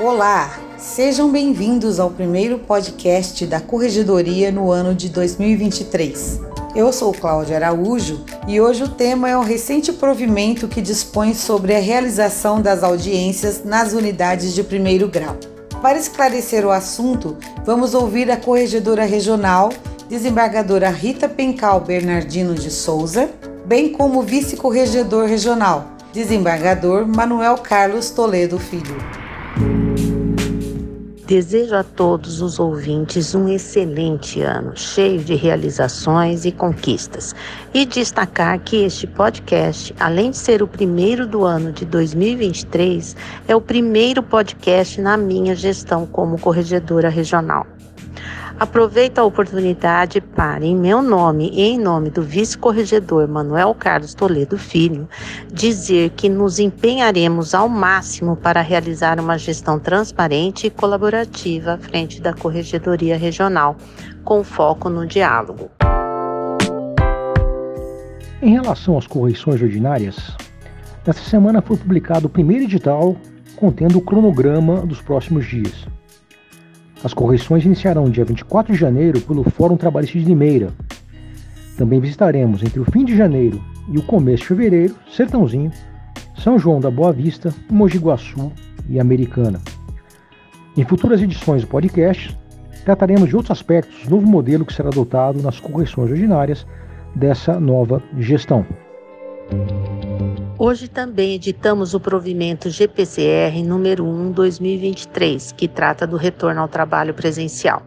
Olá, sejam bem-vindos ao primeiro podcast da Corregedoria no ano de 2023. Eu sou Cláudia Araújo e hoje o tema é o recente provimento que dispõe sobre a realização das audiências nas unidades de primeiro grau. Para esclarecer o assunto, vamos ouvir a Corregedora Regional, desembargadora Rita Pencal Bernardino de Souza, bem como o vice-corregedor regional, desembargador Manuel Carlos Toledo Filho. Desejo a todos os ouvintes um excelente ano, cheio de realizações e conquistas. E destacar que este podcast, além de ser o primeiro do ano de 2023, é o primeiro podcast na minha gestão como corregedora regional. Aproveito a oportunidade para, em meu nome e em nome do vice-corregedor Manuel Carlos Toledo Filho, dizer que nos empenharemos ao máximo para realizar uma gestão transparente e colaborativa à frente da Corregedoria Regional, com foco no diálogo. Em relação às correções ordinárias, nesta semana foi publicado o primeiro edital contendo o cronograma dos próximos dias. As correções iniciarão dia 24 de janeiro pelo Fórum Trabalhista de Limeira. Também visitaremos entre o fim de janeiro e o começo de fevereiro Sertãozinho, São João da Boa Vista, Mogi Guaçu e Americana. Em futuras edições do podcast, trataremos de outros aspectos do novo modelo que será adotado nas correções ordinárias dessa nova gestão. Hoje também editamos o provimento GPCR número 1 2023, que trata do retorno ao trabalho presencial.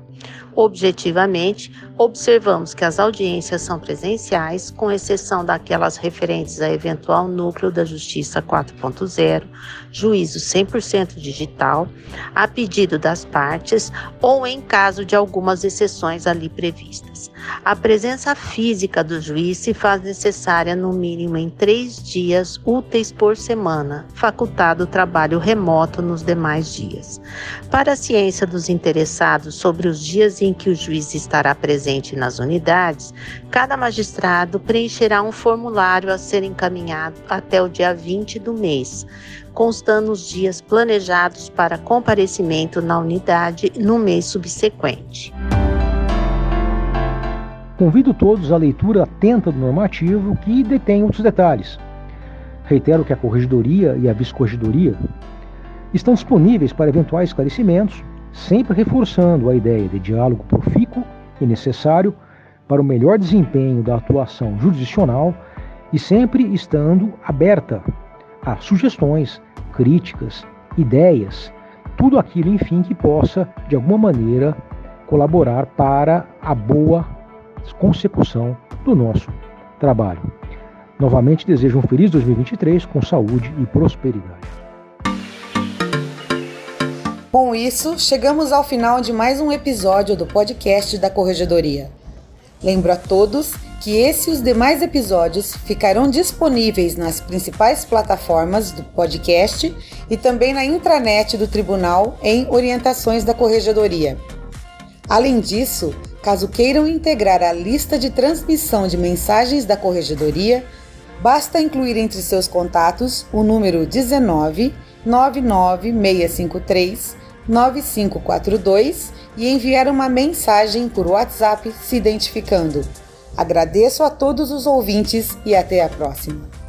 Objetivamente, observamos que as audiências são presenciais, com exceção daquelas referentes a eventual núcleo da Justiça 4.0, juízo 100% digital, a pedido das partes ou em caso de algumas exceções ali previstas. A presença física do juiz se faz necessária no mínimo em três dias úteis por semana, facultado o trabalho remoto nos demais dias. Para a ciência dos interessados sobre os dias em que o juiz estará presente nas unidades, cada magistrado preencherá um formulário a ser encaminhado até o dia 20 do mês, constando os dias planejados para comparecimento na unidade no mês subsequente. Convido todos à leitura atenta do normativo que detém outros detalhes. Reitero que a Corregedoria e a Vice-Corregedoria estão disponíveis para eventuais esclarecimentos sempre reforçando a ideia de diálogo profícuo e necessário para o melhor desempenho da atuação jurisdicional e sempre estando aberta a sugestões, críticas, ideias, tudo aquilo, enfim, que possa, de alguma maneira, colaborar para a boa consecução do nosso trabalho. Novamente desejo um feliz 2023 com saúde e prosperidade. Com isso, chegamos ao final de mais um episódio do podcast da Corregedoria. Lembro a todos que esse e os demais episódios ficarão disponíveis nas principais plataformas do podcast e também na intranet do Tribunal em Orientações da Corregedoria. Além disso, caso queiram integrar a lista de transmissão de mensagens da Corregedoria, basta incluir entre seus contatos o número 19 99653 9542 e enviar uma mensagem por WhatsApp se identificando. Agradeço a todos os ouvintes e até a próxima.